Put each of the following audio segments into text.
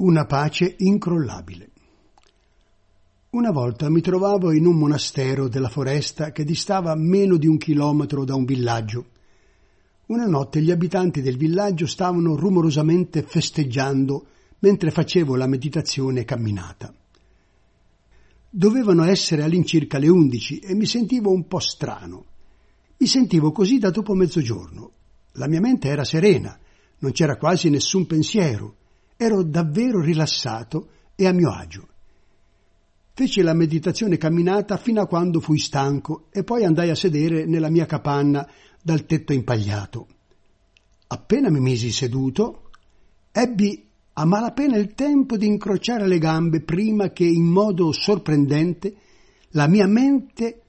Una pace incrollabile. Una volta mi trovavo in un monastero della foresta che distava meno di un chilometro da un villaggio. Una notte gli abitanti del villaggio stavano rumorosamente festeggiando mentre facevo la meditazione camminata. Dovevano essere all'incirca le undici e mi sentivo un po' strano. Mi sentivo così da dopo mezzogiorno. La mia mente era serena, non c'era quasi nessun pensiero ero davvero rilassato e a mio agio. Feci la meditazione camminata fino a quando fui stanco e poi andai a sedere nella mia capanna dal tetto impagliato. Appena mi misi seduto, ebbi a malapena il tempo di incrociare le gambe prima che in modo sorprendente la mia mente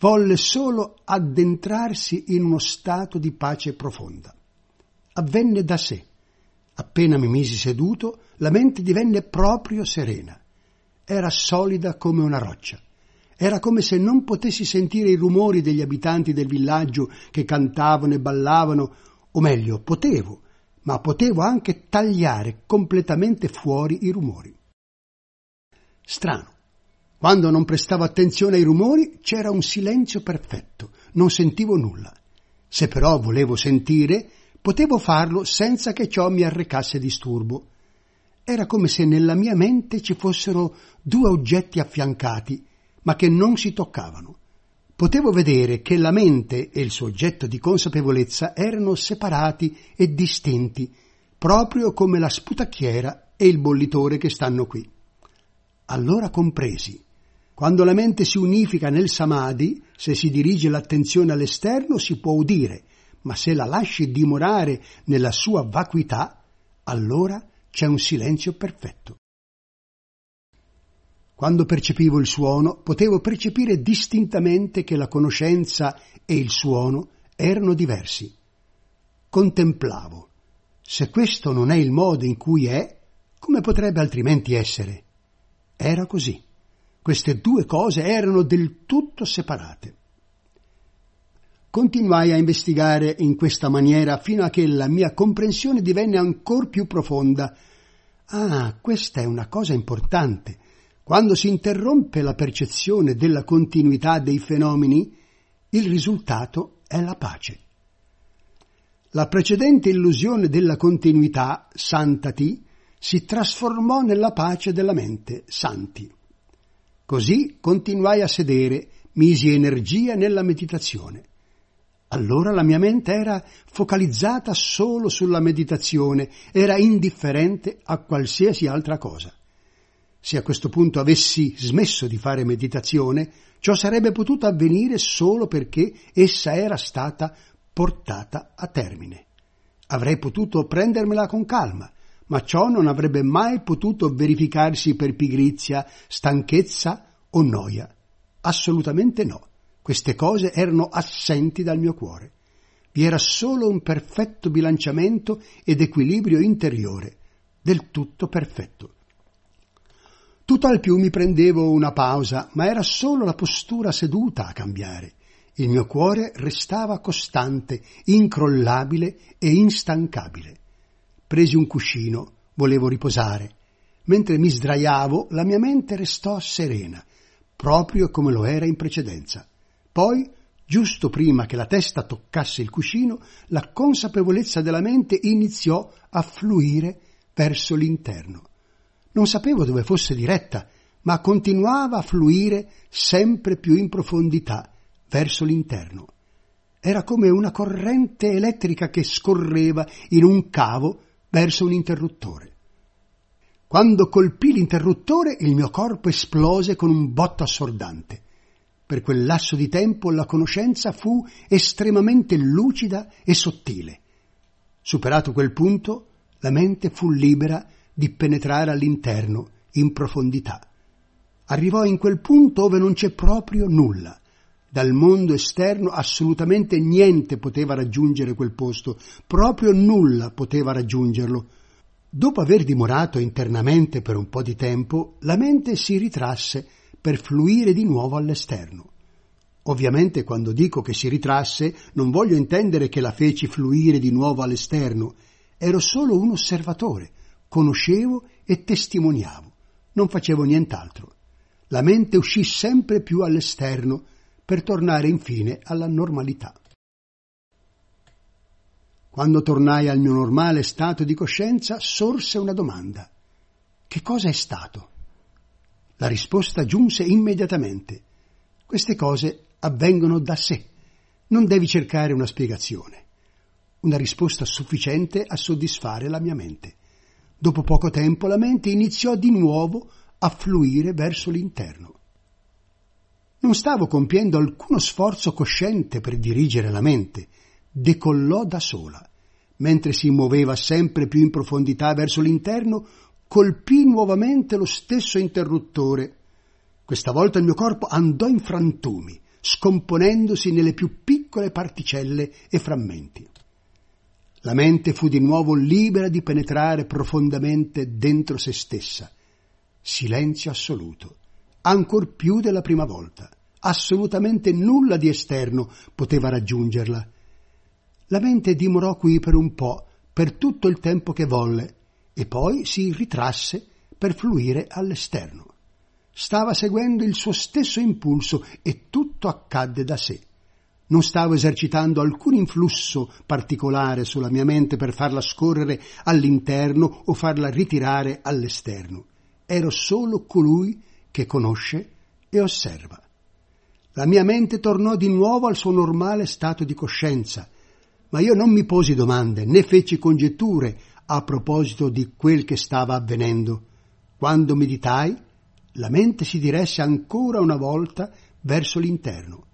volle solo addentrarsi in uno stato di pace profonda. Avvenne da sé. Appena mi misi seduto, la mente divenne proprio serena. Era solida come una roccia. Era come se non potessi sentire i rumori degli abitanti del villaggio che cantavano e ballavano, o meglio, potevo, ma potevo anche tagliare completamente fuori i rumori. Strano. Quando non prestavo attenzione ai rumori c'era un silenzio perfetto, non sentivo nulla. Se però volevo sentire, potevo farlo senza che ciò mi arrecasse disturbo. Era come se nella mia mente ci fossero due oggetti affiancati, ma che non si toccavano. Potevo vedere che la mente e il suo oggetto di consapevolezza erano separati e distinti, proprio come la sputacchiera e il bollitore che stanno qui. Allora compresi. Quando la mente si unifica nel samadhi, se si dirige l'attenzione all'esterno, si può udire, ma se la lasci dimorare nella sua vacuità, allora c'è un silenzio perfetto. Quando percepivo il suono, potevo percepire distintamente che la conoscenza e il suono erano diversi. Contemplavo. Se questo non è il modo in cui è, come potrebbe altrimenti essere? Era così. Queste due cose erano del tutto separate. Continuai a investigare in questa maniera fino a che la mia comprensione divenne ancora più profonda. Ah, questa è una cosa importante. Quando si interrompe la percezione della continuità dei fenomeni, il risultato è la pace. La precedente illusione della continuità, santati, si trasformò nella pace della mente, santi. Così continuai a sedere, misi energia nella meditazione. Allora la mia mente era focalizzata solo sulla meditazione, era indifferente a qualsiasi altra cosa. Se a questo punto avessi smesso di fare meditazione, ciò sarebbe potuto avvenire solo perché essa era stata portata a termine. Avrei potuto prendermela con calma, ma ciò non avrebbe mai potuto verificarsi per pigrizia, stanchezza o noia. Assolutamente no. Queste cose erano assenti dal mio cuore. Vi era solo un perfetto bilanciamento ed equilibrio interiore, del tutto perfetto. Tutt'al più mi prendevo una pausa, ma era solo la postura seduta a cambiare. Il mio cuore restava costante, incrollabile e instancabile. Presi un cuscino, volevo riposare. Mentre mi sdraiavo, la mia mente restò serena, proprio come lo era in precedenza. Poi, giusto prima che la testa toccasse il cuscino, la consapevolezza della mente iniziò a fluire verso l'interno. Non sapevo dove fosse diretta, ma continuava a fluire sempre più in profondità verso l'interno. Era come una corrente elettrica che scorreva in un cavo verso un interruttore. Quando colpì l'interruttore il mio corpo esplose con un botto assordante. Per quel lasso di tempo la conoscenza fu estremamente lucida e sottile. Superato quel punto, la mente fu libera di penetrare all'interno, in profondità. Arrivò in quel punto dove non c'è proprio nulla. Dal mondo esterno assolutamente niente poteva raggiungere quel posto, proprio nulla poteva raggiungerlo. Dopo aver dimorato internamente per un po' di tempo, la mente si ritrasse per fluire di nuovo all'esterno. Ovviamente quando dico che si ritrasse non voglio intendere che la feci fluire di nuovo all'esterno, ero solo un osservatore, conoscevo e testimoniavo. Non facevo nient'altro. La mente uscì sempre più all'esterno per tornare infine alla normalità. Quando tornai al mio normale stato di coscienza, sorse una domanda. Che cosa è stato? La risposta giunse immediatamente. Queste cose avvengono da sé. Non devi cercare una spiegazione. Una risposta sufficiente a soddisfare la mia mente. Dopo poco tempo la mente iniziò di nuovo a fluire verso l'interno. Non stavo compiendo alcuno sforzo cosciente per dirigere la mente, decollò da sola. Mentre si muoveva sempre più in profondità verso l'interno, colpì nuovamente lo stesso interruttore. Questa volta il mio corpo andò in frantumi, scomponendosi nelle più piccole particelle e frammenti. La mente fu di nuovo libera di penetrare profondamente dentro se stessa. Silenzio assoluto, ancor più della prima volta. Assolutamente nulla di esterno poteva raggiungerla. La mente dimorò qui per un po', per tutto il tempo che volle, e poi si ritrasse per fluire all'esterno. Stava seguendo il suo stesso impulso e tutto accadde da sé. Non stavo esercitando alcun influsso particolare sulla mia mente per farla scorrere all'interno o farla ritirare all'esterno. Ero solo colui che conosce e osserva. La mia mente tornò di nuovo al suo normale stato di coscienza, ma io non mi posi domande né feci congetture a proposito di quel che stava avvenendo. Quando meditai, la mente si diresse ancora una volta verso l'interno.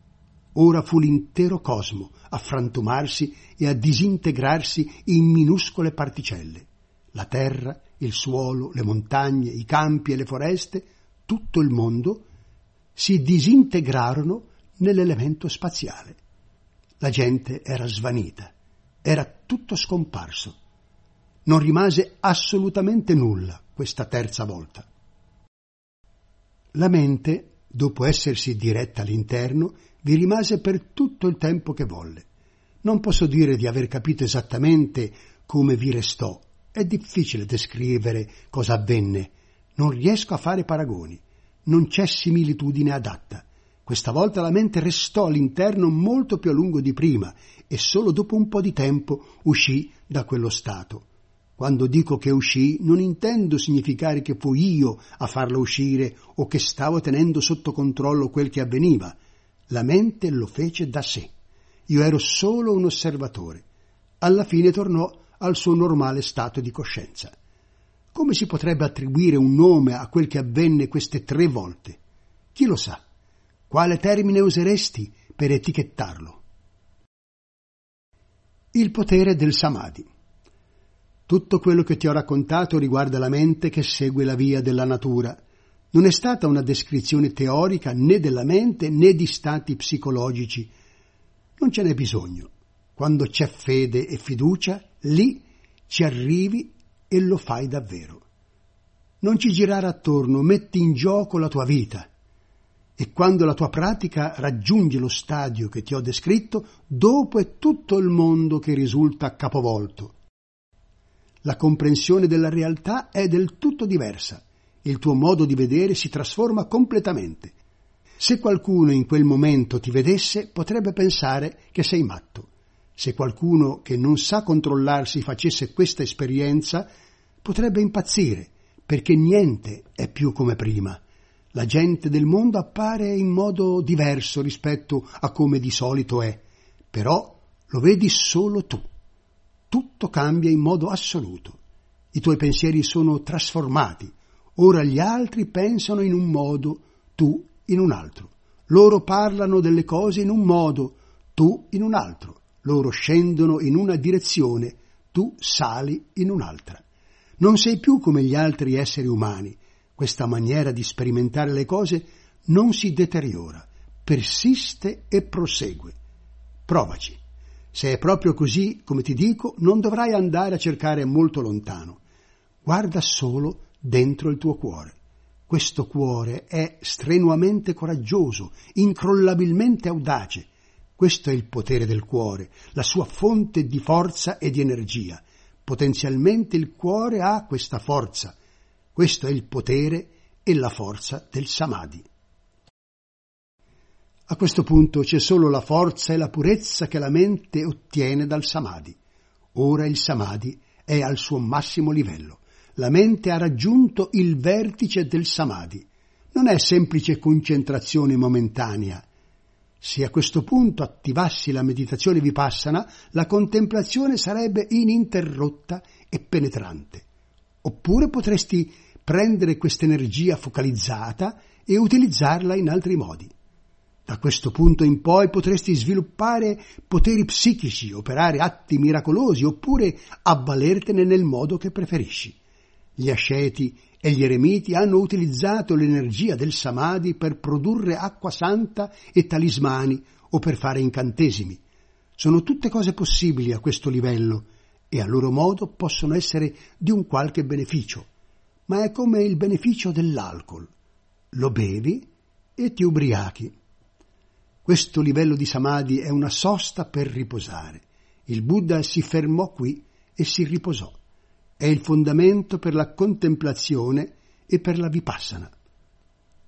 Ora fu l'intero cosmo a frantumarsi e a disintegrarsi in minuscole particelle. La terra, il suolo, le montagne, i campi e le foreste, tutto il mondo, si disintegrarono nell'elemento spaziale. La gente era svanita, era tutto scomparso. Non rimase assolutamente nulla questa terza volta. La mente, dopo essersi diretta all'interno, vi rimase per tutto il tempo che volle. Non posso dire di aver capito esattamente come vi restò. È difficile descrivere cosa avvenne. Non riesco a fare paragoni. Non c'è similitudine adatta. Questa volta la mente restò all'interno molto più a lungo di prima e solo dopo un po' di tempo uscì da quello stato. Quando dico che uscì non intendo significare che fui io a farlo uscire o che stavo tenendo sotto controllo quel che avveniva. La mente lo fece da sé. Io ero solo un osservatore. Alla fine tornò al suo normale stato di coscienza. Come si potrebbe attribuire un nome a quel che avvenne queste tre volte? Chi lo sa? Quale termine useresti per etichettarlo? Il potere del samadhi. Tutto quello che ti ho raccontato riguarda la mente che segue la via della natura. Non è stata una descrizione teorica né della mente né di stati psicologici. Non ce n'è bisogno. Quando c'è fede e fiducia, lì ci arrivi e lo fai davvero. Non ci girare attorno, metti in gioco la tua vita e quando la tua pratica raggiunge lo stadio che ti ho descritto, dopo è tutto il mondo che risulta capovolto. La comprensione della realtà è del tutto diversa. Il tuo modo di vedere si trasforma completamente. Se qualcuno in quel momento ti vedesse, potrebbe pensare che sei matto. Se qualcuno che non sa controllarsi facesse questa esperienza, potrebbe impazzire, perché niente è più come prima la gente del mondo appare in modo diverso rispetto a come di solito è, però lo vedi solo tu. Tutto cambia in modo assoluto. I tuoi pensieri sono trasformati. Ora gli altri pensano in un modo, tu in un altro. Loro parlano delle cose in un modo, tu in un altro. Loro scendono in una direzione, tu sali in un'altra. Non sei più come gli altri esseri umani, questa maniera di sperimentare le cose non si deteriora, persiste e prosegue. Provaci. Se è proprio così, come ti dico, non dovrai andare a cercare molto lontano. Guarda solo dentro il tuo cuore. Questo cuore è strenuamente coraggioso, incrollabilmente audace. Questo è il potere del cuore, la sua fonte di forza e di energia. Potenzialmente il cuore ha questa forza. Questo è il potere e la forza del samadhi. A questo punto c'è solo la forza e la purezza che la mente ottiene dal samadhi. Ora il samadhi è al suo massimo livello. La mente ha raggiunto il vertice del samadhi. Non è semplice concentrazione momentanea. Se a questo punto attivassi la meditazione vipassana, la contemplazione sarebbe ininterrotta e penetrante. Oppure potresti prendere questa energia focalizzata e utilizzarla in altri modi. Da questo punto in poi potresti sviluppare poteri psichici, operare atti miracolosi oppure avvalertene nel modo che preferisci. Gli asceti e gli eremiti hanno utilizzato l'energia del samadhi per produrre acqua santa e talismani o per fare incantesimi. Sono tutte cose possibili a questo livello e a loro modo possono essere di un qualche beneficio, ma è come il beneficio dell'alcol. Lo bevi e ti ubriachi. Questo livello di samadhi è una sosta per riposare. Il Buddha si fermò qui e si riposò. È il fondamento per la contemplazione e per la vipassana.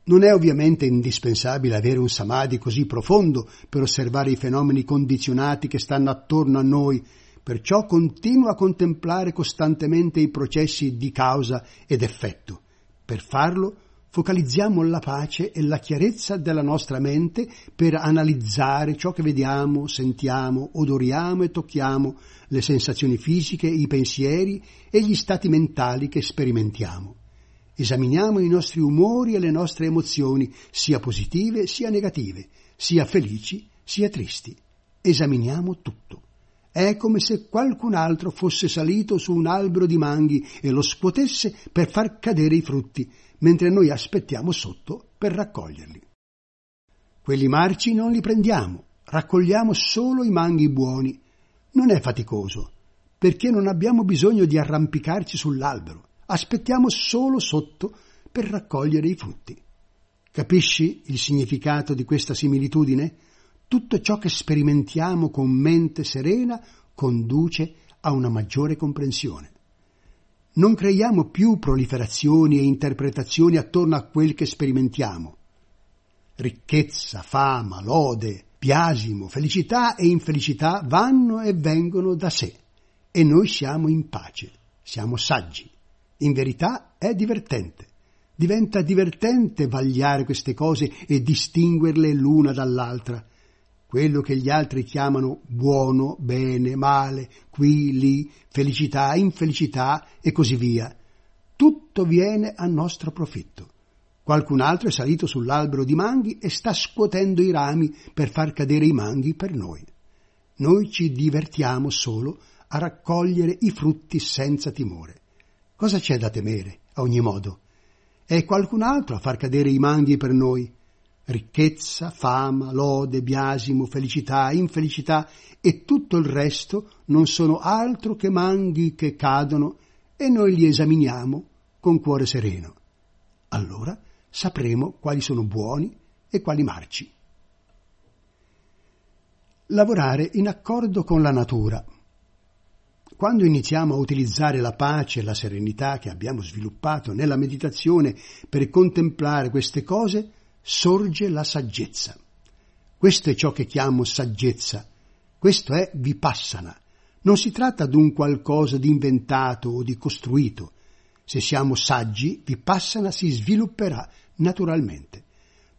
Non è ovviamente indispensabile avere un samadhi così profondo per osservare i fenomeni condizionati che stanno attorno a noi, perciò continua a contemplare costantemente i processi di causa ed effetto. Per farlo focalizziamo la pace e la chiarezza della nostra mente per analizzare ciò che vediamo, sentiamo, odoriamo e tocchiamo, le sensazioni fisiche, i pensieri e gli stati mentali che sperimentiamo. Esaminiamo i nostri umori e le nostre emozioni, sia positive sia negative, sia felici sia tristi. Esaminiamo tutto. È come se qualcun altro fosse salito su un albero di manghi e lo scuotesse per far cadere i frutti, mentre noi aspettiamo sotto per raccoglierli. Quelli marci non li prendiamo, raccogliamo solo i manghi buoni. Non è faticoso, perché non abbiamo bisogno di arrampicarci sull'albero, aspettiamo solo sotto per raccogliere i frutti. Capisci il significato di questa similitudine? Tutto ciò che sperimentiamo con mente serena conduce a una maggiore comprensione. Non creiamo più proliferazioni e interpretazioni attorno a quel che sperimentiamo. Ricchezza, fama, lode, biasimo, felicità e infelicità vanno e vengono da sé e noi siamo in pace, siamo saggi. In verità è divertente. Diventa divertente vagliare queste cose e distinguerle l'una dall'altra quello che gli altri chiamano buono, bene, male, qui, lì, felicità, infelicità e così via. Tutto viene a nostro profitto. Qualcun altro è salito sull'albero di manghi e sta scuotendo i rami per far cadere i manghi per noi. Noi ci divertiamo solo a raccogliere i frutti senza timore. Cosa c'è da temere, a ogni modo? È qualcun altro a far cadere i manghi per noi ricchezza, fama, lode, biasimo, felicità, infelicità e tutto il resto non sono altro che manghi che cadono e noi li esaminiamo con cuore sereno. Allora sapremo quali sono buoni e quali marci. Lavorare in accordo con la natura. Quando iniziamo a utilizzare la pace e la serenità che abbiamo sviluppato nella meditazione per contemplare queste cose, sorge la saggezza. Questo è ciò che chiamo saggezza. Questo è vipassana. Non si tratta di un qualcosa di inventato o di costruito. Se siamo saggi, vipassana si svilupperà naturalmente.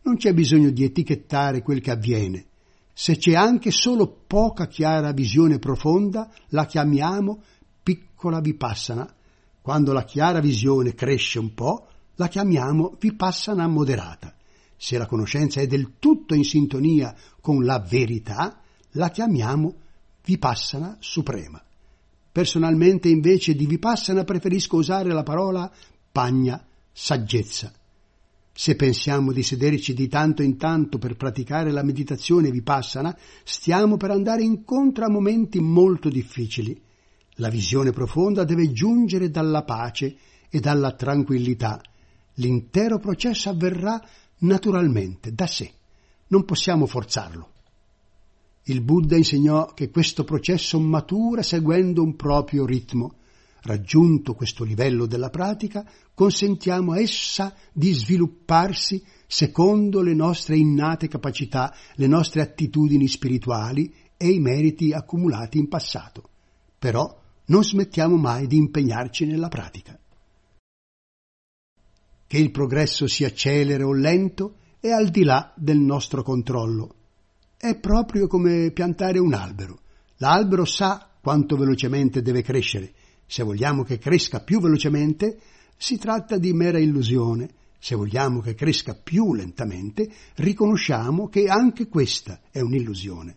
Non c'è bisogno di etichettare quel che avviene. Se c'è anche solo poca chiara visione profonda, la chiamiamo piccola vipassana. Quando la chiara visione cresce un po', la chiamiamo vipassana moderata. Se la conoscenza è del tutto in sintonia con la verità, la chiamiamo vipassana suprema. Personalmente invece di vipassana preferisco usare la parola pagna, saggezza. Se pensiamo di sederci di tanto in tanto per praticare la meditazione vipassana, stiamo per andare incontro a momenti molto difficili. La visione profonda deve giungere dalla pace e dalla tranquillità. L'intero processo avverrà naturalmente, da sé. Non possiamo forzarlo. Il Buddha insegnò che questo processo matura seguendo un proprio ritmo. Raggiunto questo livello della pratica, consentiamo a essa di svilupparsi secondo le nostre innate capacità, le nostre attitudini spirituali e i meriti accumulati in passato. Però non smettiamo mai di impegnarci nella pratica. Che il progresso sia celere o lento è al di là del nostro controllo. È proprio come piantare un albero. L'albero sa quanto velocemente deve crescere. Se vogliamo che cresca più velocemente, si tratta di mera illusione. Se vogliamo che cresca più lentamente, riconosciamo che anche questa è un'illusione.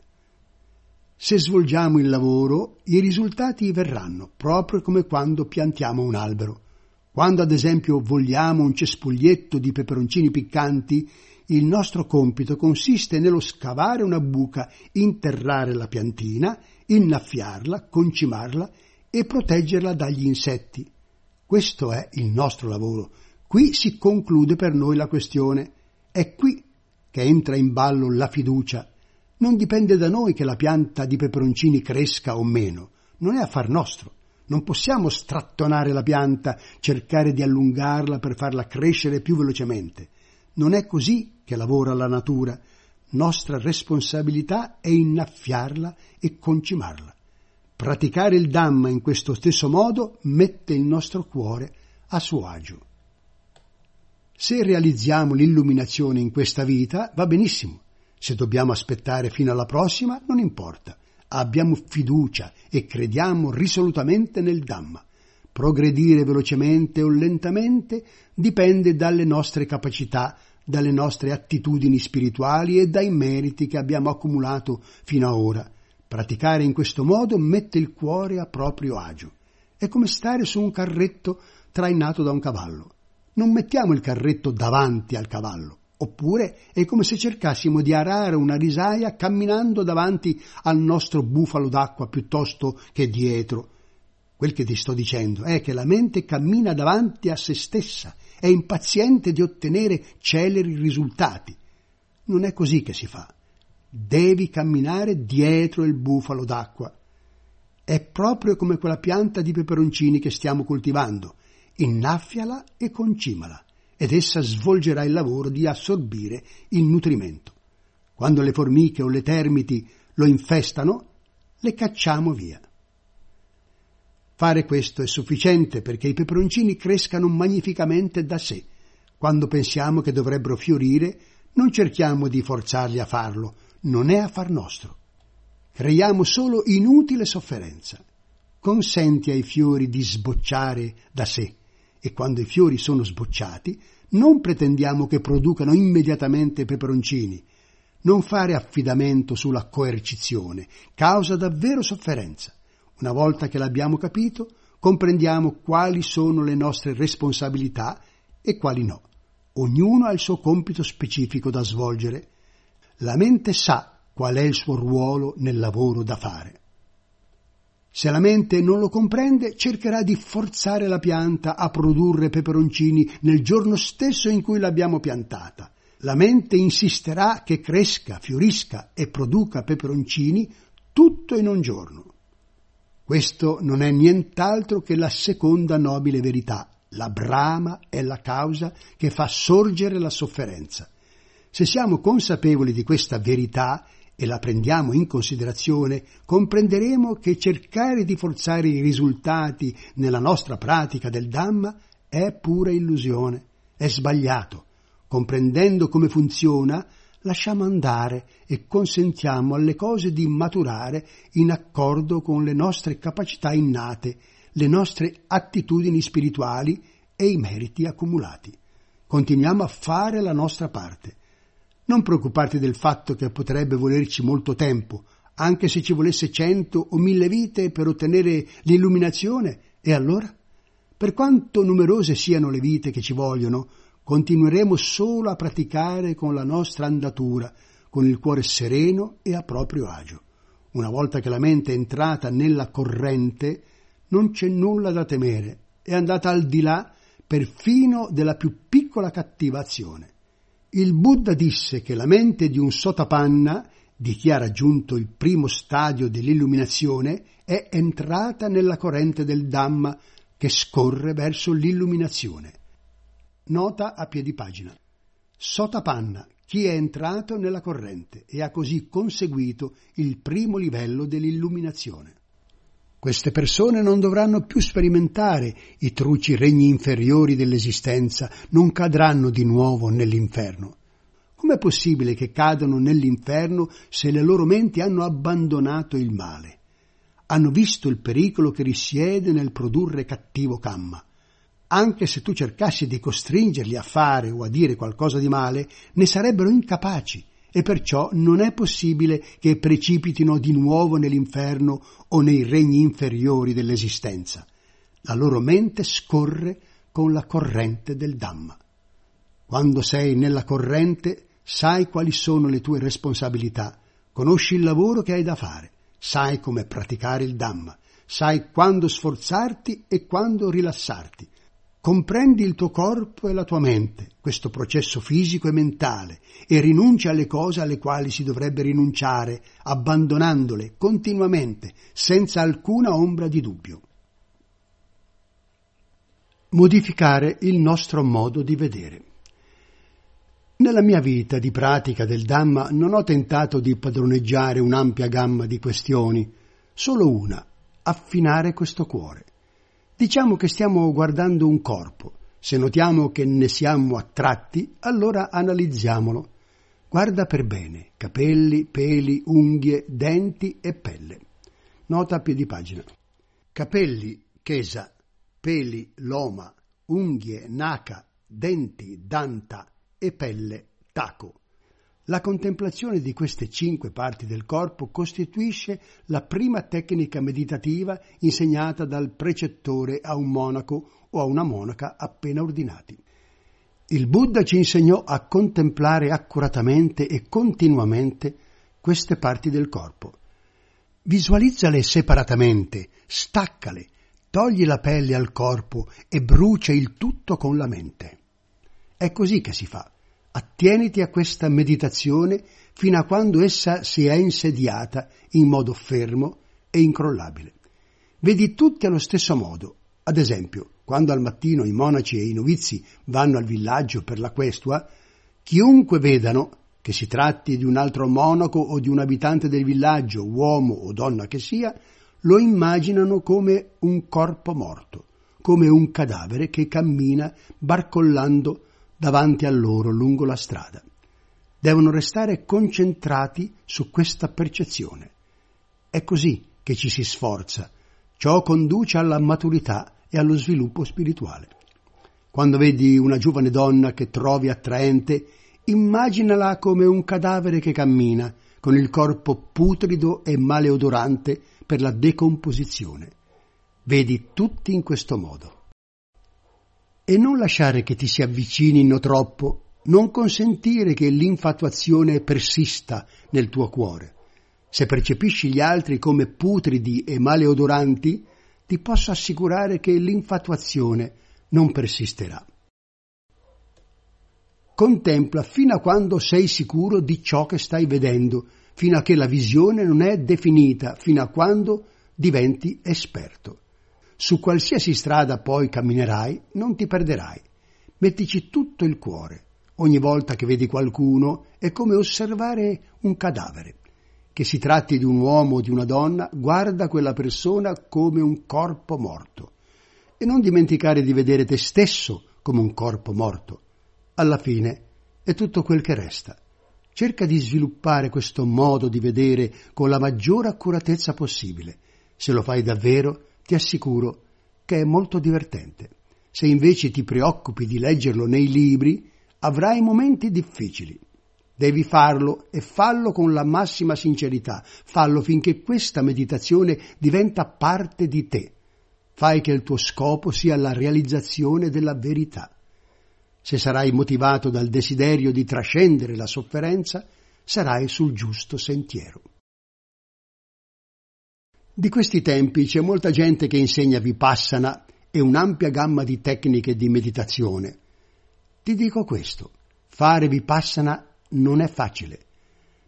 Se svolgiamo il lavoro, i risultati verranno, proprio come quando piantiamo un albero. Quando ad esempio vogliamo un cespuglietto di peperoncini piccanti, il nostro compito consiste nello scavare una buca, interrare la piantina, innaffiarla, concimarla e proteggerla dagli insetti. Questo è il nostro lavoro. Qui si conclude per noi la questione. È qui che entra in ballo la fiducia. Non dipende da noi che la pianta di peperoncini cresca o meno. Non è affar nostro. Non possiamo strattonare la pianta, cercare di allungarla per farla crescere più velocemente. Non è così che lavora la natura. Nostra responsabilità è innaffiarla e concimarla. Praticare il Dhamma in questo stesso modo mette il nostro cuore a suo agio. Se realizziamo l'illuminazione in questa vita, va benissimo. Se dobbiamo aspettare fino alla prossima, non importa. Abbiamo fiducia e crediamo risolutamente nel Dhamma. Progredire velocemente o lentamente dipende dalle nostre capacità, dalle nostre attitudini spirituali e dai meriti che abbiamo accumulato fino ad ora. Praticare in questo modo mette il cuore a proprio agio. È come stare su un carretto trainato da un cavallo. Non mettiamo il carretto davanti al cavallo, oppure è come se cercassimo di arare una risaia camminando davanti al nostro bufalo d'acqua piuttosto che dietro. Quel che ti sto dicendo è che la mente cammina davanti a se stessa, è impaziente di ottenere celeri risultati. Non è così che si fa devi camminare dietro il bufalo d'acqua. È proprio come quella pianta di peperoncini che stiamo coltivando. Innaffiala e concimala, ed essa svolgerà il lavoro di assorbire il nutrimento. Quando le formiche o le termiti lo infestano, le cacciamo via. Fare questo è sufficiente perché i peperoncini crescano magnificamente da sé. Quando pensiamo che dovrebbero fiorire, non cerchiamo di forzarli a farlo, non è affar nostro. Creiamo solo inutile sofferenza. Consenti ai fiori di sbocciare da sé e quando i fiori sono sbocciati non pretendiamo che producano immediatamente peperoncini. Non fare affidamento sulla coercizione causa davvero sofferenza. Una volta che l'abbiamo capito, comprendiamo quali sono le nostre responsabilità e quali no. Ognuno ha il suo compito specifico da svolgere la mente sa qual è il suo ruolo nel lavoro da fare. Se la mente non lo comprende, cercherà di forzare la pianta a produrre peperoncini nel giorno stesso in cui l'abbiamo piantata. La mente insisterà che cresca, fiorisca e produca peperoncini tutto in un giorno. Questo non è nient'altro che la seconda nobile verità. La brama è la causa che fa sorgere la sofferenza. Se siamo consapevoli di questa verità e la prendiamo in considerazione, comprenderemo che cercare di forzare i risultati nella nostra pratica del Dhamma è pura illusione, è sbagliato. Comprendendo come funziona, lasciamo andare e consentiamo alle cose di maturare in accordo con le nostre capacità innate, le nostre attitudini spirituali e i meriti accumulati. Continuiamo a fare la nostra parte non preoccuparti del fatto che potrebbe volerci molto tempo, anche se ci volesse cento o mille vite per ottenere l'illuminazione, e allora? Per quanto numerose siano le vite che ci vogliono, continueremo solo a praticare con la nostra andatura, con il cuore sereno e a proprio agio. Una volta che la mente è entrata nella corrente, non c'è nulla da temere, è andata al di là perfino della più piccola cattiva azione. Il Buddha disse che la mente di un sotapanna, di chi ha raggiunto il primo stadio dell'illuminazione, è entrata nella corrente del Dhamma, che scorre verso l'illuminazione. Nota a piedi pagina. Sotapanna, chi è entrato nella corrente e ha così conseguito il primo livello dell'illuminazione. Queste persone non dovranno più sperimentare i truci regni inferiori dell'esistenza, non cadranno di nuovo nell'inferno. Com'è possibile che cadano nell'inferno se le loro menti hanno abbandonato il male? Hanno visto il pericolo che risiede nel produrre cattivo kamma. Anche se tu cercassi di costringerli a fare o a dire qualcosa di male, ne sarebbero incapaci e perciò non è possibile che precipitino di nuovo nell'inferno o nei regni inferiori dell'esistenza. La loro mente scorre con la corrente del Dhamma. Quando sei nella corrente, sai quali sono le tue responsabilità, conosci il lavoro che hai da fare, sai come praticare il Dhamma, sai quando sforzarti e quando rilassarti, Comprendi il tuo corpo e la tua mente, questo processo fisico e mentale, e rinuncia alle cose alle quali si dovrebbe rinunciare, abbandonandole continuamente, senza alcuna ombra di dubbio. Modificare il nostro modo di vedere. Nella mia vita di pratica del Dhamma non ho tentato di padroneggiare un'ampia gamma di questioni, solo una, affinare questo cuore. Diciamo che stiamo guardando un corpo. Se notiamo che ne siamo attratti, allora analizziamolo. Guarda per bene, capelli, peli, unghie, denti e pelle. Nota a piedi pagina. Capelli, chesa, peli, loma, unghie, naca, denti, danta e pelle, taco. La contemplazione di queste cinque parti del corpo costituisce la prima tecnica meditativa insegnata dal precettore a un monaco o a una monaca appena ordinati. Il Buddha ci insegnò a contemplare accuratamente e continuamente queste parti del corpo. Visualizzale separatamente, staccale, togli la pelle al corpo e brucia il tutto con la mente. È così che si fa. Attieniti a questa meditazione fino a quando essa si è insediata in modo fermo e incrollabile. Vedi tutti allo stesso modo. Ad esempio, quando al mattino i monaci e i novizi vanno al villaggio per la questua, chiunque vedano, che si tratti di un altro monaco o di un abitante del villaggio, uomo o donna che sia, lo immaginano come un corpo morto, come un cadavere che cammina barcollando davanti a loro lungo la strada. Devono restare concentrati su questa percezione. È così che ci si sforza. Ciò conduce alla maturità e allo sviluppo spirituale. Quando vedi una giovane donna che trovi attraente, immaginala come un cadavere che cammina, con il corpo putrido e maleodorante per la decomposizione. Vedi tutti in questo modo e non lasciare che ti si avvicinino troppo, non consentire che l'infatuazione persista nel tuo cuore. Se percepisci gli altri come putridi e maleodoranti, ti posso assicurare che l'infatuazione non persisterà. Contempla fino a quando sei sicuro di ciò che stai vedendo, fino a che la visione non è definita, fino a quando diventi esperto. Su qualsiasi strada poi camminerai, non ti perderai. Mettici tutto il cuore. Ogni volta che vedi qualcuno è come osservare un cadavere. Che si tratti di un uomo o di una donna, guarda quella persona come un corpo morto. E non dimenticare di vedere te stesso come un corpo morto. Alla fine è tutto quel che resta. Cerca di sviluppare questo modo di vedere con la maggiore accuratezza possibile. Se lo fai davvero, ti assicuro che è molto divertente. Se invece ti preoccupi di leggerlo nei libri, avrai momenti difficili. Devi farlo e fallo con la massima sincerità, fallo finché questa meditazione diventa parte di te. Fai che il tuo scopo sia la realizzazione della verità. Se sarai motivato dal desiderio di trascendere la sofferenza, sarai sul giusto sentiero. Di questi tempi c'è molta gente che insegna vipassana e un'ampia gamma di tecniche di meditazione. Ti dico questo, fare vipassana non è facile.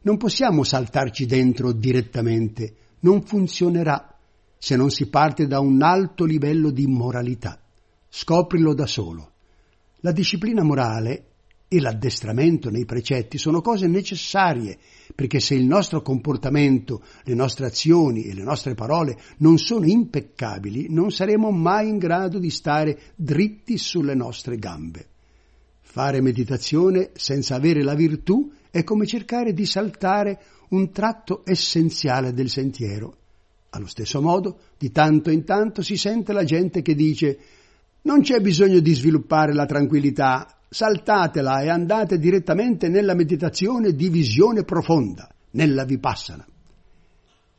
Non possiamo saltarci dentro direttamente, non funzionerà. se non si parte da un alto livello di moralità. Scoprilo da solo. La disciplina morale e l'addestramento nei precetti sono cose necessarie, perché se il nostro comportamento, le nostre azioni e le nostre parole non sono impeccabili, non saremo mai in grado di stare dritti sulle nostre gambe. Fare meditazione senza avere la virtù è come cercare di saltare un tratto essenziale del sentiero. Allo stesso modo, di tanto in tanto si sente la gente che dice non c'è bisogno di sviluppare la tranquillità, saltatela e andate direttamente nella meditazione di visione profonda, nella vipassana.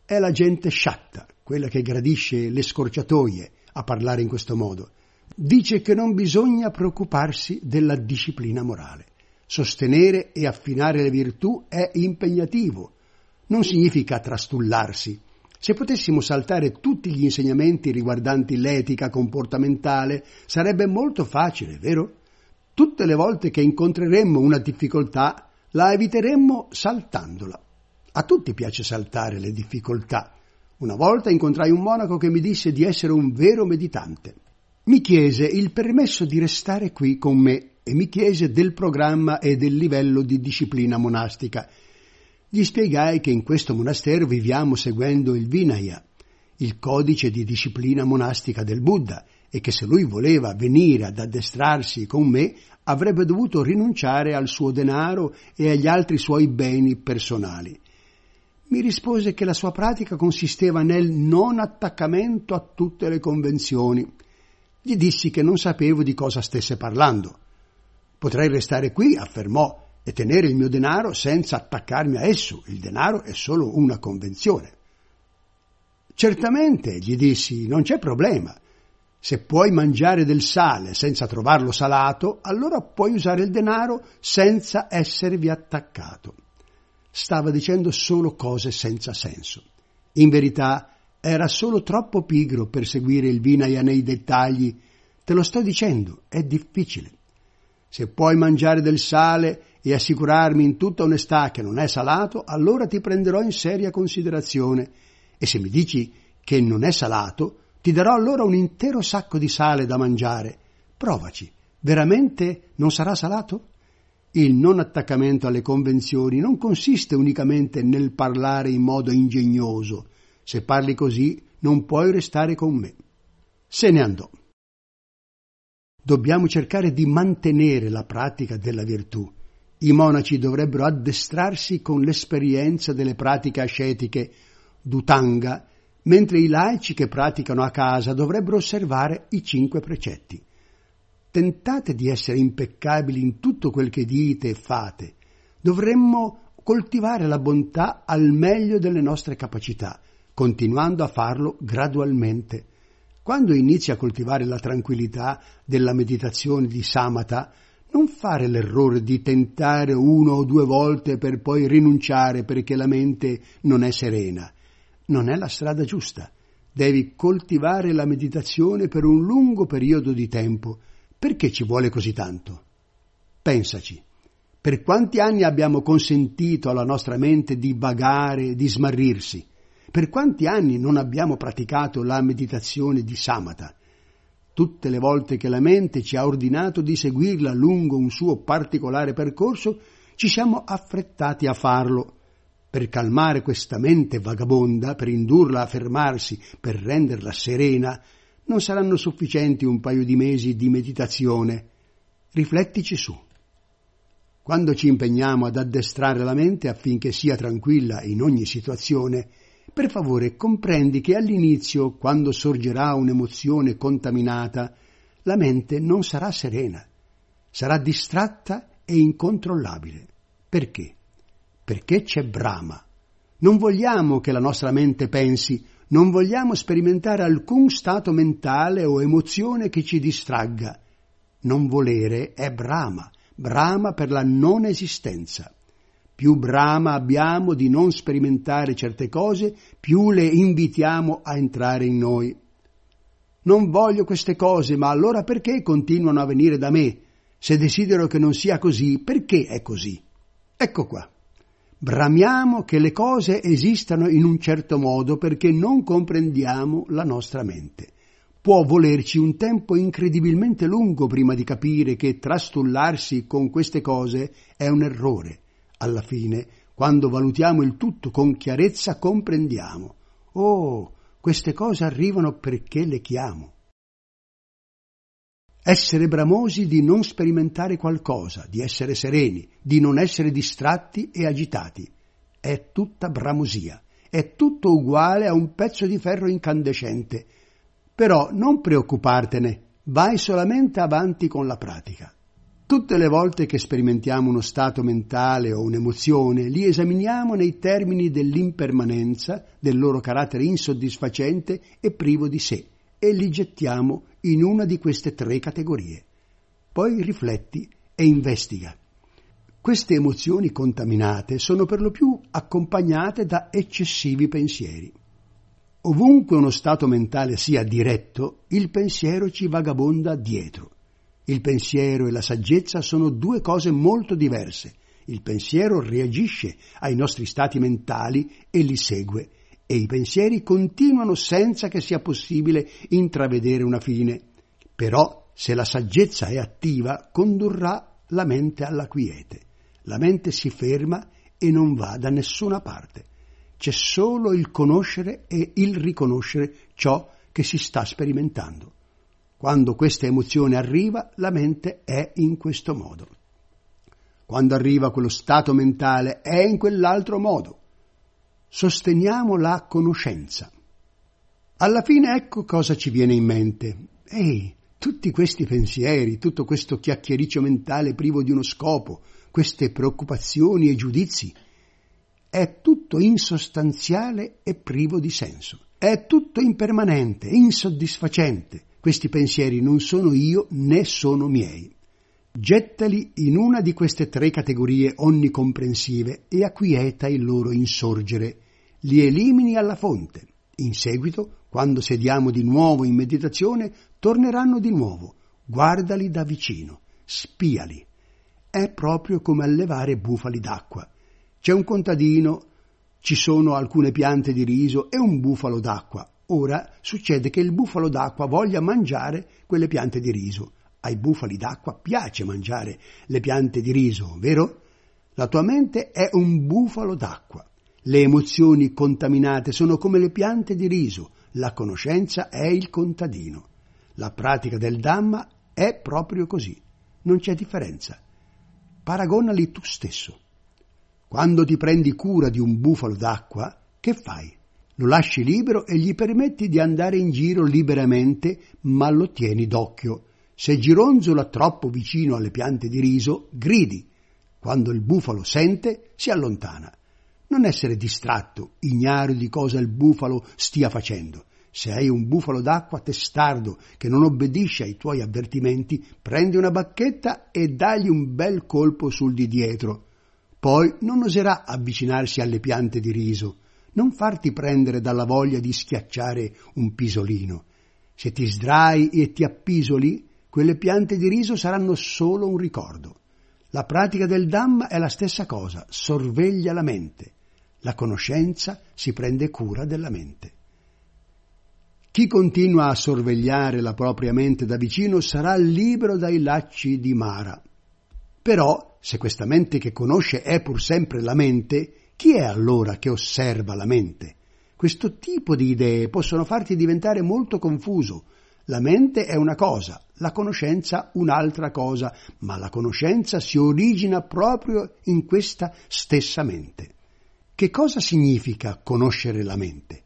È la gente sciatta, quella che gradisce le scorciatoie, a parlare in questo modo. Dice che non bisogna preoccuparsi della disciplina morale. Sostenere e affinare le virtù è impegnativo. Non significa trastullarsi. Se potessimo saltare tutti gli insegnamenti riguardanti l'etica comportamentale, sarebbe molto facile, vero? Tutte le volte che incontreremmo una difficoltà, la eviteremmo saltandola. A tutti piace saltare le difficoltà. Una volta incontrai un monaco che mi disse di essere un vero meditante. Mi chiese il permesso di restare qui con me e mi chiese del programma e del livello di disciplina monastica. Gli spiegai che in questo monastero viviamo seguendo il Vinaya, il codice di disciplina monastica del Buddha, e che se lui voleva venire ad addestrarsi con me avrebbe dovuto rinunciare al suo denaro e agli altri suoi beni personali. Mi rispose che la sua pratica consisteva nel non attaccamento a tutte le convenzioni. Gli dissi che non sapevo di cosa stesse parlando. Potrei restare qui, affermò, e tenere il mio denaro senza attaccarmi a esso. Il denaro è solo una convenzione. Certamente, gli dissi, non c'è problema. Se puoi mangiare del sale senza trovarlo salato, allora puoi usare il denaro senza esservi attaccato. Stava dicendo solo cose senza senso. In verità era solo troppo pigro per seguire il Vinaya nei dettagli. Te lo sto dicendo, è difficile. Se puoi mangiare del sale e assicurarmi in tutta onestà che non è salato, allora ti prenderò in seria considerazione. E se mi dici che non è salato, ti darò allora un intero sacco di sale da mangiare. Provaci. Veramente non sarà salato? Il non attaccamento alle convenzioni non consiste unicamente nel parlare in modo ingegnoso. Se parli così non puoi restare con me. Se ne andò. Dobbiamo cercare di mantenere la pratica della virtù. I monaci dovrebbero addestrarsi con l'esperienza delle pratiche ascetiche d'Utanga mentre i laici che praticano a casa dovrebbero osservare i cinque precetti. Tentate di essere impeccabili in tutto quel che dite e fate. Dovremmo coltivare la bontà al meglio delle nostre capacità, continuando a farlo gradualmente. Quando inizi a coltivare la tranquillità della meditazione di Samatha, non fare l'errore di tentare uno o due volte per poi rinunciare perché la mente non è serena non è la strada giusta. Devi coltivare la meditazione per un lungo periodo di tempo. Perché ci vuole così tanto? Pensaci. Per quanti anni abbiamo consentito alla nostra mente di vagare, di smarrirsi? Per quanti anni non abbiamo praticato la meditazione di Samatha? Tutte le volte che la mente ci ha ordinato di seguirla lungo un suo particolare percorso, ci siamo affrettati a farlo per calmare questa mente vagabonda, per indurla a fermarsi, per renderla serena, non saranno sufficienti un paio di mesi di meditazione. Riflettici su. Quando ci impegniamo ad addestrare la mente affinché sia tranquilla in ogni situazione, per favore comprendi che all'inizio, quando sorgerà un'emozione contaminata, la mente non sarà serena, sarà distratta e incontrollabile. Perché? Perché c'è Brahma. Non vogliamo che la nostra mente pensi, non vogliamo sperimentare alcun stato mentale o emozione che ci distragga. Non volere è Brahma, Brahma per la non esistenza. Più Brahma abbiamo di non sperimentare certe cose, più le invitiamo a entrare in noi. Non voglio queste cose, ma allora perché continuano a venire da me? Se desidero che non sia così, perché è così? Ecco qua. Bramiamo che le cose esistano in un certo modo perché non comprendiamo la nostra mente. Può volerci un tempo incredibilmente lungo prima di capire che trastullarsi con queste cose è un errore. Alla fine, quando valutiamo il tutto con chiarezza, comprendiamo. Oh, queste cose arrivano perché le chiamo. Essere bramosi di non sperimentare qualcosa, di essere sereni, di non essere distratti e agitati. È tutta bramosia, è tutto uguale a un pezzo di ferro incandescente. Però non preoccupartene, vai solamente avanti con la pratica. Tutte le volte che sperimentiamo uno stato mentale o un'emozione, li esaminiamo nei termini dell'impermanenza, del loro carattere insoddisfacente e privo di sé e li gettiamo in una di queste tre categorie. Poi rifletti e investiga. Queste emozioni contaminate sono per lo più accompagnate da eccessivi pensieri. Ovunque uno stato mentale sia diretto, il pensiero ci vagabonda dietro. Il pensiero e la saggezza sono due cose molto diverse. Il pensiero reagisce ai nostri stati mentali e li segue e i pensieri continuano senza che sia possibile intravedere una fine. Però, se la saggezza è attiva, condurrà la mente alla quiete. La mente si ferma e non va da nessuna parte. C'è solo il conoscere e il riconoscere ciò che si sta sperimentando. Quando questa emozione arriva, la mente è in questo modo. Quando arriva quello stato mentale, è in quell'altro modo sosteniamo la conoscenza. Alla fine ecco cosa ci viene in mente. Ehi, tutti questi pensieri, tutto questo chiacchiericcio mentale privo di uno scopo, queste preoccupazioni e giudizi, è tutto insostanziale e privo di senso. È tutto impermanente, insoddisfacente. Questi pensieri non sono io né sono miei. Gettali in una di queste tre categorie onnicomprensive e acquieta il loro insorgere. Li elimini alla fonte. In seguito, quando sediamo di nuovo in meditazione, torneranno di nuovo. Guardali da vicino, spiali. È proprio come allevare bufali d'acqua. C'è un contadino, ci sono alcune piante di riso e un bufalo d'acqua. Ora succede che il bufalo d'acqua voglia mangiare quelle piante di riso ai bufali d'acqua piace mangiare le piante di riso, vero? La tua mente è un bufalo d'acqua. Le emozioni contaminate sono come le piante di riso, la conoscenza è il contadino. La pratica del Dhamma è proprio così, non c'è differenza. Paragonali tu stesso. Quando ti prendi cura di un bufalo d'acqua, che fai? Lo lasci libero e gli permetti di andare in giro liberamente, ma lo tieni d'occhio se gironzola troppo vicino alle piante di riso, gridi. Quando il bufalo sente, si allontana. Non essere distratto, ignaro di cosa il bufalo stia facendo. Se hai un bufalo d'acqua testardo che non obbedisce ai tuoi avvertimenti, prendi una bacchetta e dagli un bel colpo sul di dietro. Poi non oserà avvicinarsi alle piante di riso. Non farti prendere dalla voglia di schiacciare un pisolino. Se ti sdrai e ti appisoli, quelle piante di riso saranno solo un ricordo. La pratica del Dhamma è la stessa cosa, sorveglia la mente. La conoscenza si prende cura della mente. Chi continua a sorvegliare la propria mente da vicino sarà libero dai lacci di Mara. Però, se questa mente che conosce è pur sempre la mente, chi è allora che osserva la mente? Questo tipo di idee possono farti diventare molto confuso, la mente è una cosa, la conoscenza un'altra cosa, ma la conoscenza si origina proprio in questa stessa mente. Che cosa significa conoscere la mente?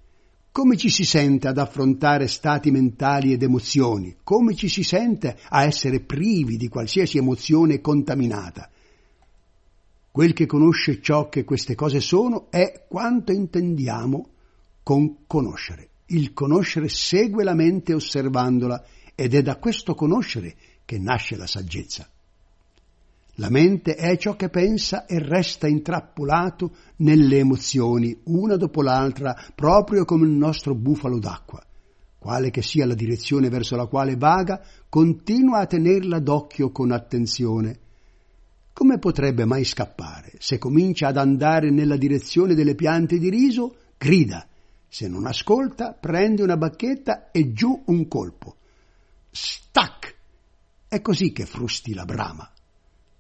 Come ci si sente ad affrontare stati mentali ed emozioni? Come ci si sente a essere privi di qualsiasi emozione contaminata? Quel che conosce ciò che queste cose sono è quanto intendiamo con conoscere. Il conoscere segue la mente osservandola ed è da questo conoscere che nasce la saggezza. La mente è ciò che pensa e resta intrappolato nelle emozioni, una dopo l'altra, proprio come il nostro bufalo d'acqua. Quale che sia la direzione verso la quale vaga, continua a tenerla d'occhio con attenzione. come potrebbe mai scappare? Se comincia ad andare nella direzione delle piante di riso, grida. Se non ascolta, prende una bacchetta e giù un colpo. Stac! È così che frusti la brama.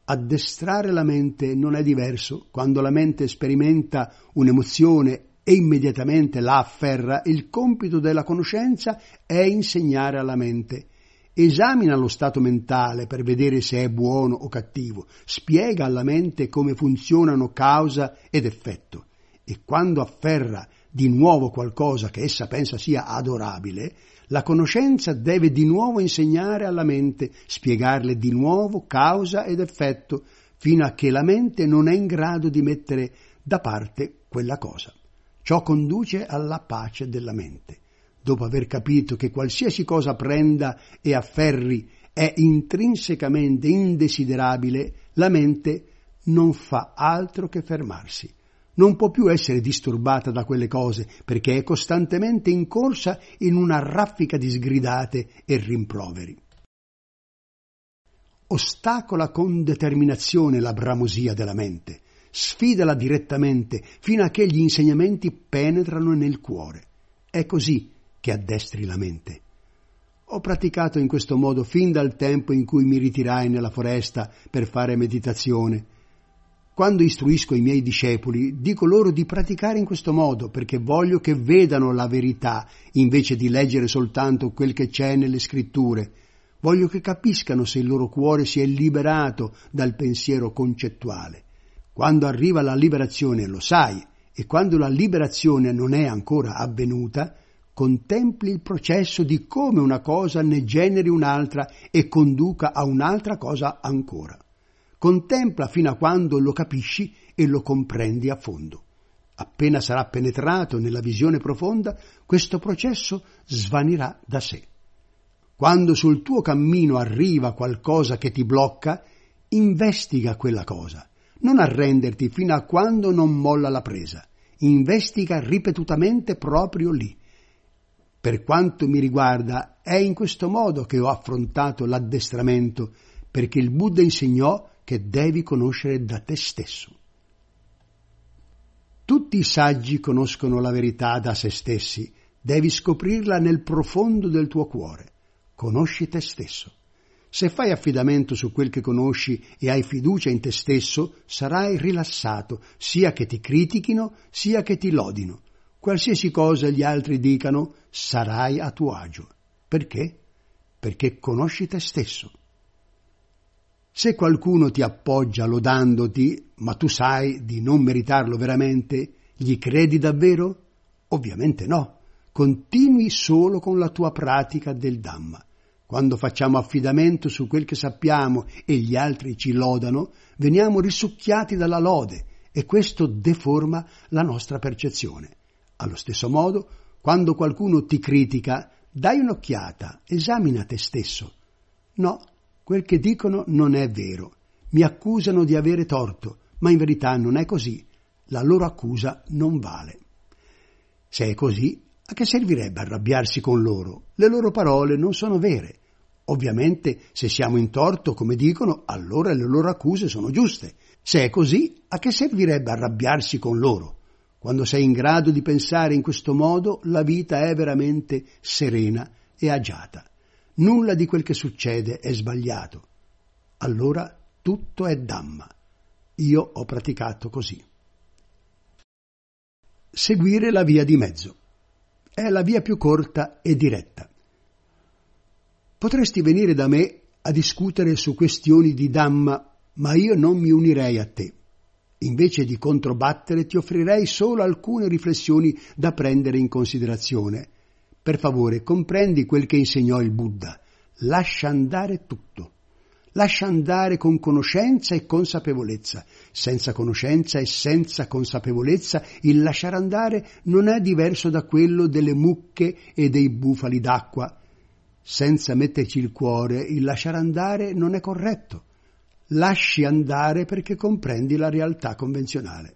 Addestrare la mente non è diverso. Quando la mente sperimenta un'emozione e immediatamente la afferra, il compito della conoscenza è insegnare alla mente. Esamina lo stato mentale per vedere se è buono o cattivo, spiega alla mente come funzionano causa ed effetto e quando afferra di nuovo qualcosa che essa pensa sia adorabile, la conoscenza deve di nuovo insegnare alla mente, spiegarle di nuovo causa ed effetto, fino a che la mente non è in grado di mettere da parte quella cosa. Ciò conduce alla pace della mente. Dopo aver capito che qualsiasi cosa prenda e afferri è intrinsecamente indesiderabile, la mente non fa altro che fermarsi non può più essere disturbata da quelle cose perché è costantemente in corsa in una raffica di sgridate e rimproveri. Ostacola con determinazione la bramosia della mente, sfidala direttamente fino a che gli insegnamenti penetrano nel cuore. È così che addestri la mente. Ho praticato in questo modo fin dal tempo in cui mi ritirai nella foresta per fare meditazione quando istruisco i miei discepoli, dico loro di praticare in questo modo perché voglio che vedano la verità invece di leggere soltanto quel che c'è nelle scritture. Voglio che capiscano se il loro cuore si è liberato dal pensiero concettuale. Quando arriva la liberazione lo sai, e quando la liberazione non è ancora avvenuta, contempli il processo di come una cosa ne generi un'altra e conduca a un'altra cosa ancora. Contempla fino a quando lo capisci e lo comprendi a fondo. Appena sarà penetrato nella visione profonda, questo processo svanirà da sé. Quando sul tuo cammino arriva qualcosa che ti blocca, investiga quella cosa. Non arrenderti fino a quando non molla la presa. Investiga ripetutamente proprio lì. Per quanto mi riguarda, è in questo modo che ho affrontato l'addestramento, perché il Buddha insegnò che devi conoscere da te stesso. Tutti i saggi conoscono la verità da se stessi, devi scoprirla nel profondo del tuo cuore. Conosci te stesso. Se fai affidamento su quel che conosci e hai fiducia in te stesso, sarai rilassato, sia che ti critichino, sia che ti lodino. Qualsiasi cosa gli altri dicano, sarai a tuo agio. Perché? Perché conosci te stesso. Se qualcuno ti appoggia lodandoti, ma tu sai di non meritarlo veramente, gli credi davvero? Ovviamente no. Continui solo con la tua pratica del Dhamma. Quando facciamo affidamento su quel che sappiamo e gli altri ci lodano, veniamo risucchiati dalla lode e questo deforma la nostra percezione. Allo stesso modo, quando qualcuno ti critica, dai un'occhiata, esamina te stesso. No, Quel che dicono non è vero. Mi accusano di avere torto, ma in verità non è così. La loro accusa non vale. Se è così, a che servirebbe arrabbiarsi con loro? Le loro parole non sono vere. Ovviamente, se siamo in torto, come dicono, allora le loro accuse sono giuste. Se è così, a che servirebbe arrabbiarsi con loro? Quando sei in grado di pensare in questo modo, la vita è veramente serena e agiata. Nulla di quel che succede è sbagliato. Allora tutto è Dhamma. Io ho praticato così. Seguire la via di mezzo. È la via più corta e diretta. Potresti venire da me a discutere su questioni di Dhamma, ma io non mi unirei a te. Invece di controbattere ti offrirei solo alcune riflessioni da prendere in considerazione per favore, comprendi quel che insegnò il Buddha. Lascia andare tutto. Lascia andare con conoscenza e consapevolezza. Senza conoscenza e senza consapevolezza il lasciare andare non è diverso da quello delle mucche e dei bufali d'acqua. Senza metterci il cuore, il lasciare andare non è corretto. Lasci andare perché comprendi la realtà convenzionale.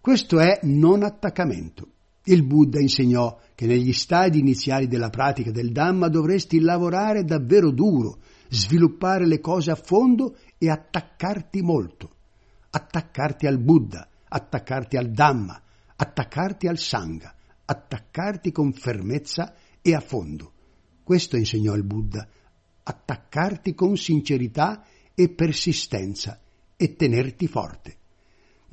Questo è non attaccamento. Il Buddha insegnò che negli stadi iniziali della pratica del Dhamma dovresti lavorare davvero duro, sviluppare le cose a fondo e attaccarti molto. Attaccarti al Buddha, attaccarti al Dhamma, attaccarti al Sangha, attaccarti con fermezza e a fondo. Questo insegnò il Buddha, attaccarti con sincerità e persistenza e tenerti forte.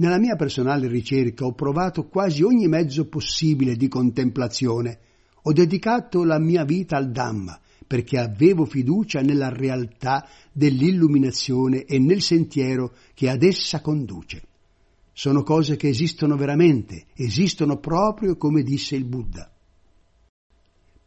Nella mia personale ricerca ho provato quasi ogni mezzo possibile di contemplazione. Ho dedicato la mia vita al Dhamma perché avevo fiducia nella realtà dell'illuminazione e nel sentiero che ad essa conduce. Sono cose che esistono veramente, esistono proprio come disse il Buddha.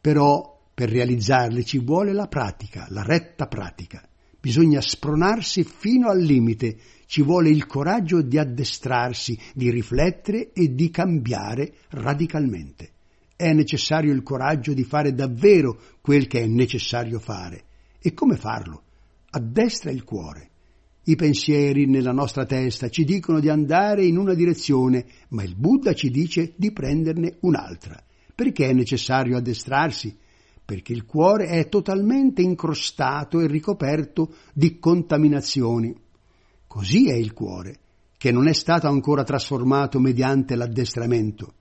Però per realizzarle ci vuole la pratica, la retta pratica. Bisogna spronarsi fino al limite, ci vuole il coraggio di addestrarsi, di riflettere e di cambiare radicalmente. È necessario il coraggio di fare davvero quel che è necessario fare. E come farlo? Addestra il cuore. I pensieri nella nostra testa ci dicono di andare in una direzione, ma il Buddha ci dice di prenderne un'altra. Perché è necessario addestrarsi? Perché il cuore è totalmente incrostato e ricoperto di contaminazioni. Così è il cuore, che non è stato ancora trasformato mediante l'addestramento.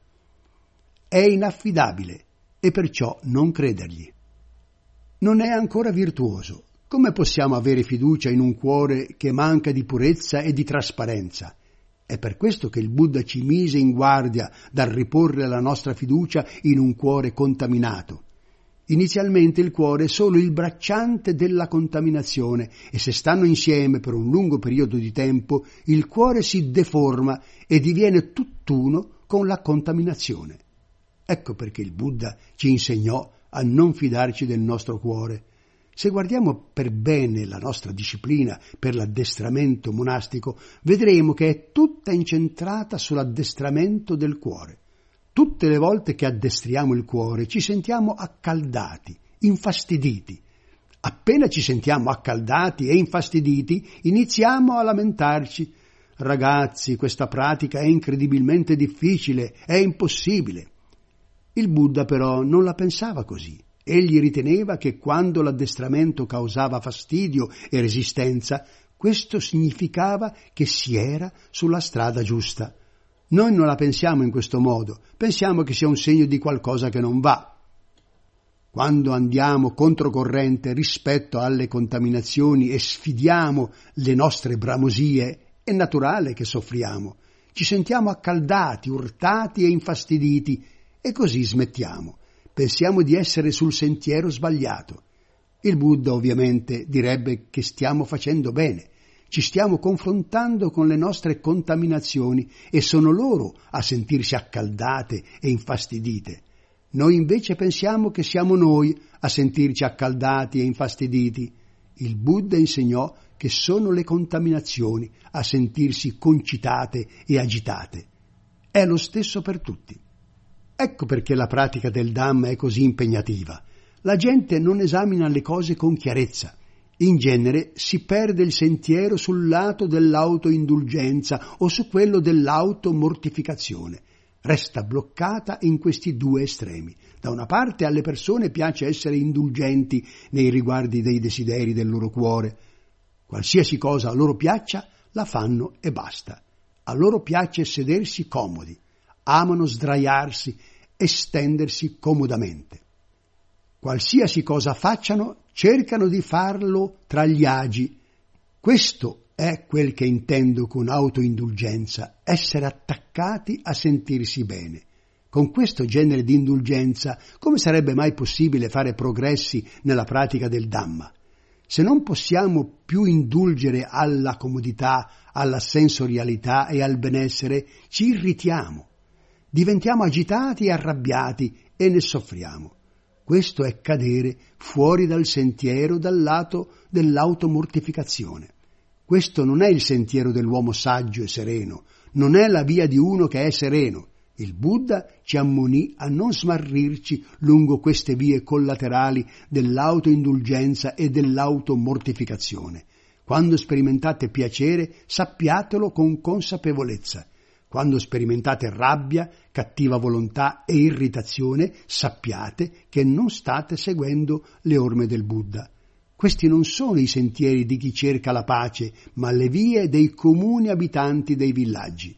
È inaffidabile e perciò non credergli. Non è ancora virtuoso. Come possiamo avere fiducia in un cuore che manca di purezza e di trasparenza? È per questo che il Buddha ci mise in guardia dal riporre la nostra fiducia in un cuore contaminato Inizialmente il cuore è solo il bracciante della contaminazione e se stanno insieme per un lungo periodo di tempo il cuore si deforma e diviene tutt'uno con la contaminazione. Ecco perché il Buddha ci insegnò a non fidarci del nostro cuore. Se guardiamo per bene la nostra disciplina per l'addestramento monastico, vedremo che è tutta incentrata sull'addestramento del cuore. Tutte le volte che addestriamo il cuore ci sentiamo accaldati, infastiditi. Appena ci sentiamo accaldati e infastiditi, iniziamo a lamentarci. Ragazzi, questa pratica è incredibilmente difficile, è impossibile. Il Buddha però non la pensava così. Egli riteneva che quando l'addestramento causava fastidio e resistenza, questo significava che si era sulla strada giusta. Noi non la pensiamo in questo modo, pensiamo che sia un segno di qualcosa che non va. Quando andiamo controcorrente rispetto alle contaminazioni e sfidiamo le nostre bramosie, è naturale che soffriamo. Ci sentiamo accaldati, urtati e infastiditi e così smettiamo. Pensiamo di essere sul sentiero sbagliato. Il Buddha ovviamente direbbe che stiamo facendo bene, ci stiamo confrontando con le nostre contaminazioni e sono loro a sentirsi accaldate e infastidite. Noi invece pensiamo che siamo noi a sentirci accaldati e infastiditi. Il Buddha insegnò che sono le contaminazioni a sentirsi concitate e agitate. È lo stesso per tutti. Ecco perché la pratica del Dhamma è così impegnativa. La gente non esamina le cose con chiarezza in genere si perde il sentiero sul lato dell'autoindulgenza o su quello dell'automortificazione. Resta bloccata in questi due estremi. Da una parte alle persone piace essere indulgenti nei riguardi dei desideri del loro cuore. Qualsiasi cosa a loro piaccia, la fanno e basta. A loro piace sedersi comodi. Amano sdraiarsi e stendersi comodamente. Qualsiasi cosa facciano, cercano di farlo tra gli agi. Questo è quel che intendo con autoindulgenza, essere attaccati a sentirsi bene. Con questo genere di indulgenza, come sarebbe mai possibile fare progressi nella pratica del Dhamma? Se non possiamo più indulgere alla comodità, alla sensorialità e al benessere, ci irritiamo, diventiamo agitati e arrabbiati e ne soffriamo. Questo è cadere fuori dal sentiero dal lato dell'automortificazione. Questo non è il sentiero dell'uomo saggio e sereno, non è la via di uno che è sereno. Il Buddha ci ammonì a non smarrirci lungo queste vie collaterali dell'autoindulgenza e dell'automortificazione. Quando sperimentate piacere, sappiatelo con consapevolezza quando sperimentate rabbia, cattiva volontà e irritazione, sappiate che non state seguendo le orme del Buddha. Questi non sono i sentieri di chi cerca la pace, ma le vie dei comuni abitanti dei villaggi.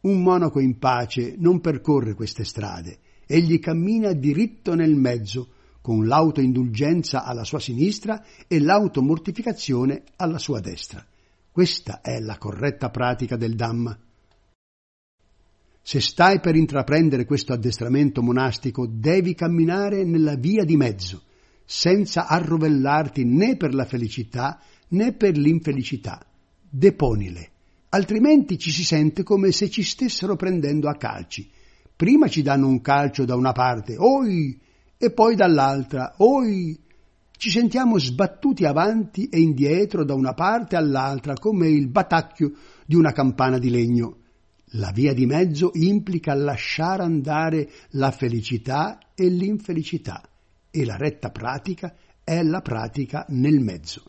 Un monaco in pace non percorre queste strade, egli cammina diritto nel mezzo, con l'autoindulgenza alla sua sinistra e l'automortificazione alla sua destra. Questa è la corretta pratica del Dhamma. Se stai per intraprendere questo addestramento monastico, devi camminare nella via di mezzo, senza arrovellarti né per la felicità né per l'infelicità. Deponile, altrimenti ci si sente come se ci stessero prendendo a calci. Prima ci danno un calcio da una parte, oi, e poi dall'altra, oi. Ci sentiamo sbattuti avanti e indietro da una parte all'altra come il batacchio di una campana di legno. La via di mezzo implica lasciare andare la felicità e l'infelicità e la retta pratica è la pratica nel mezzo.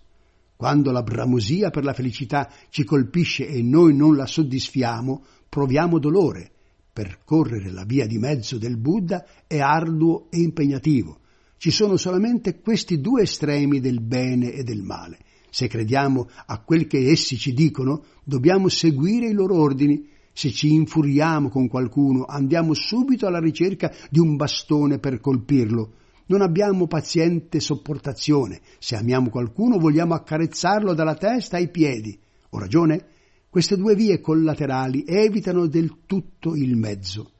Quando la bramosia per la felicità ci colpisce e noi non la soddisfiamo, proviamo dolore. Percorrere la via di mezzo del Buddha è arduo e impegnativo. Ci sono solamente questi due estremi del bene e del male. Se crediamo a quel che essi ci dicono, dobbiamo seguire i loro ordini. Se ci infuriamo con qualcuno, andiamo subito alla ricerca di un bastone per colpirlo. Non abbiamo paziente sopportazione. Se amiamo qualcuno vogliamo accarezzarlo dalla testa ai piedi. Ho ragione? Queste due vie collaterali evitano del tutto il mezzo.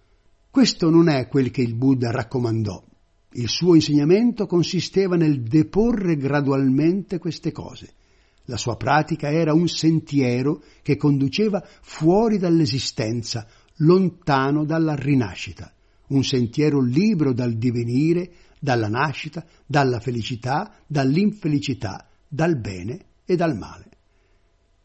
Questo non è quel che il Buddha raccomandò. Il suo insegnamento consisteva nel deporre gradualmente queste cose. La sua pratica era un sentiero che conduceva fuori dall'esistenza, lontano dalla rinascita, un sentiero libero dal divenire, dalla nascita, dalla felicità, dall'infelicità, dal bene e dal male.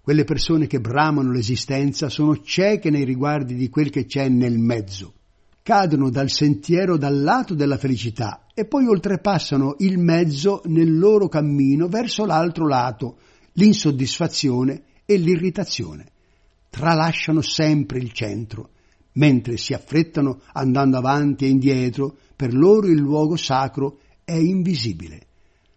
Quelle persone che bramano l'esistenza sono cieche nei riguardi di quel che c'è nel mezzo. Cadono dal sentiero dal lato della felicità e poi oltrepassano il mezzo nel loro cammino verso l'altro lato, l'insoddisfazione e l'irritazione. Tralasciano sempre il centro, mentre si affrettano andando avanti e indietro per loro il luogo sacro è invisibile.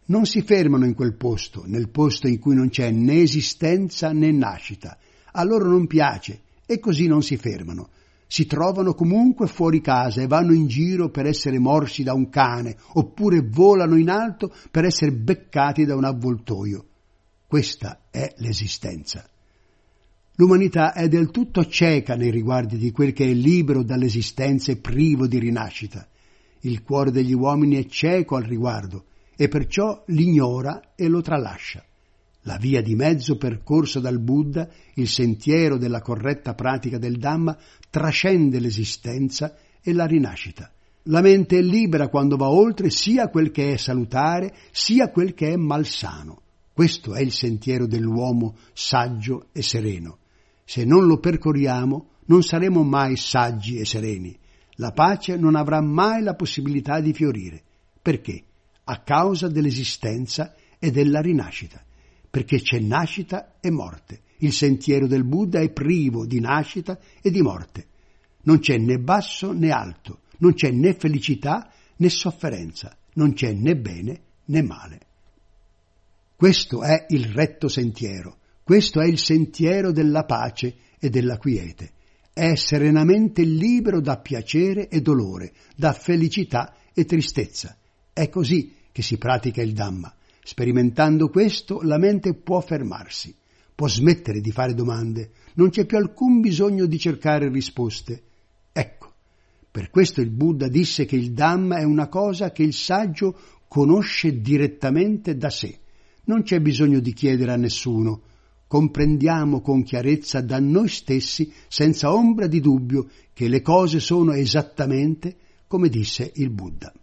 Non si fermano in quel posto, nel posto in cui non c'è né esistenza né nascita. A loro non piace e così non si fermano. Si trovano comunque fuori casa e vanno in giro per essere morsi da un cane, oppure volano in alto per essere beccati da un avvoltoio. Questa è l'esistenza. L'umanità è del tutto cieca nei riguardi di quel che è libero dall'esistenza e privo di rinascita. Il cuore degli uomini è cieco al riguardo e perciò l'ignora e lo tralascia. La via di mezzo percorsa dal Buddha, il sentiero della corretta pratica del Dhamma, trascende l'esistenza e la rinascita. La mente è libera quando va oltre sia quel che è salutare, sia quel che è malsano. Questo è il sentiero dell'uomo saggio e sereno. Se non lo percorriamo, non saremo mai saggi e sereni la pace non avrà mai la possibilità di fiorire. Perché? A causa dell'esistenza e della rinascita. Perché c'è nascita e morte. Il sentiero del Buddha è privo di nascita e di morte. Non c'è né basso né alto, non c'è né felicità né sofferenza, non c'è né bene né male. Questo è il retto sentiero, questo è il sentiero della pace e della quiete è serenamente libero da piacere e dolore, da felicità e tristezza. È così che si pratica il Dhamma. Sperimentando questo, la mente può fermarsi, può smettere di fare domande, non c'è più alcun bisogno di cercare risposte. Ecco, per questo il Buddha disse che il Dhamma è una cosa che il saggio conosce direttamente da sé. Non c'è bisogno di chiedere a nessuno, comprendiamo con chiarezza da noi stessi, senza ombra di dubbio, che le cose sono esattamente come disse il Buddha.